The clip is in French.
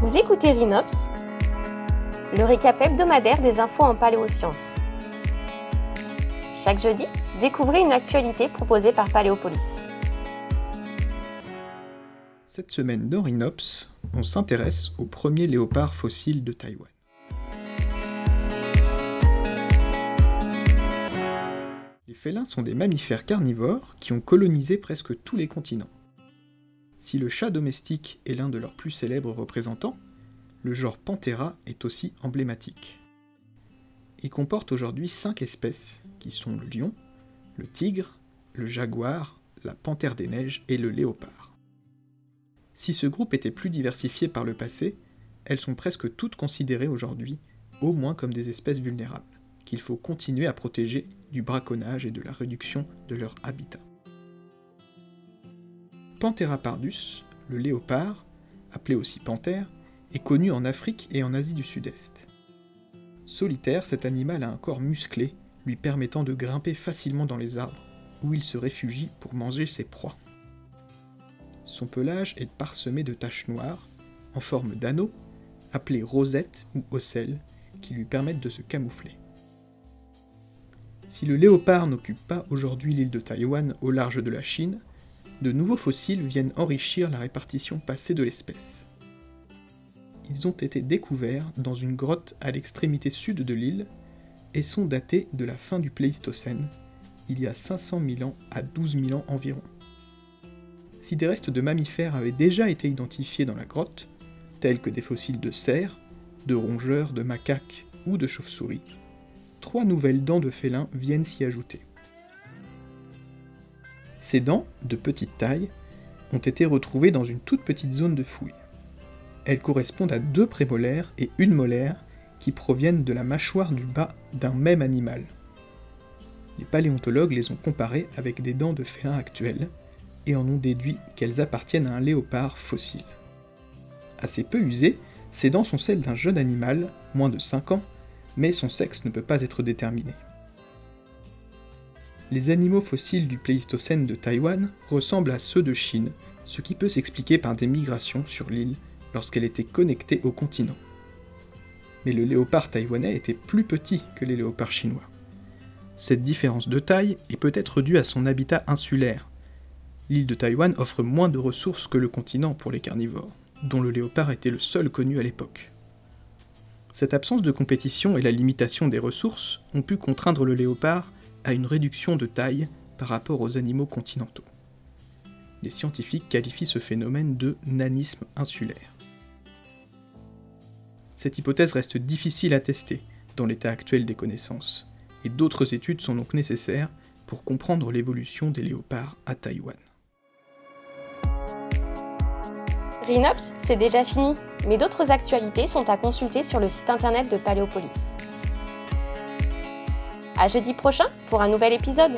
Vous écoutez Rhinops, le récap hebdomadaire des infos en paléosciences. Chaque jeudi, découvrez une actualité proposée par Paléopolis. Cette semaine dans Rhinops, on s'intéresse au premier léopard fossile de Taïwan. Les félins sont des mammifères carnivores qui ont colonisé presque tous les continents. Si le chat domestique est l'un de leurs plus célèbres représentants, le genre Panthera est aussi emblématique. Il comporte aujourd'hui 5 espèces, qui sont le lion, le tigre, le jaguar, la panthère des neiges et le léopard. Si ce groupe était plus diversifié par le passé, elles sont presque toutes considérées aujourd'hui au moins comme des espèces vulnérables, qu'il faut continuer à protéger du braconnage et de la réduction de leur habitat. Panthera pardus, le léopard, appelé aussi panthère, est connu en Afrique et en Asie du Sud-Est. Solitaire, cet animal a un corps musclé, lui permettant de grimper facilement dans les arbres, où il se réfugie pour manger ses proies. Son pelage est parsemé de taches noires, en forme d'anneaux, appelées rosettes ou ocelles, qui lui permettent de se camoufler. Si le léopard n'occupe pas aujourd'hui l'île de Taïwan au large de la Chine, de nouveaux fossiles viennent enrichir la répartition passée de l'espèce. Ils ont été découverts dans une grotte à l'extrémité sud de l'île et sont datés de la fin du Pléistocène, il y a 500 000 ans à 12 000 ans environ. Si des restes de mammifères avaient déjà été identifiés dans la grotte, tels que des fossiles de cerfs, de rongeurs, de macaques ou de chauves-souris, trois nouvelles dents de félins viennent s'y ajouter. Ces dents, de petite taille, ont été retrouvées dans une toute petite zone de fouille. Elles correspondent à deux prémolaires et une molaire qui proviennent de la mâchoire du bas d'un même animal. Les paléontologues les ont comparées avec des dents de félins actuelles et en ont déduit qu'elles appartiennent à un léopard fossile. Assez peu usées, ces dents sont celles d'un jeune animal, moins de 5 ans, mais son sexe ne peut pas être déterminé les animaux fossiles du Pléistocène de Taïwan ressemblent à ceux de Chine, ce qui peut s'expliquer par des migrations sur l'île lorsqu'elle était connectée au continent. Mais le léopard taïwanais était plus petit que les léopards chinois. Cette différence de taille est peut-être due à son habitat insulaire. L'île de Taïwan offre moins de ressources que le continent pour les carnivores, dont le léopard était le seul connu à l'époque. Cette absence de compétition et la limitation des ressources ont pu contraindre le léopard à une réduction de taille par rapport aux animaux continentaux. Les scientifiques qualifient ce phénomène de nanisme insulaire. Cette hypothèse reste difficile à tester dans l'état actuel des connaissances, et d'autres études sont donc nécessaires pour comprendre l'évolution des léopards à Taïwan. Rhinops, c'est déjà fini, mais d'autres actualités sont à consulter sur le site internet de Paléopolis. À jeudi prochain pour un nouvel épisode.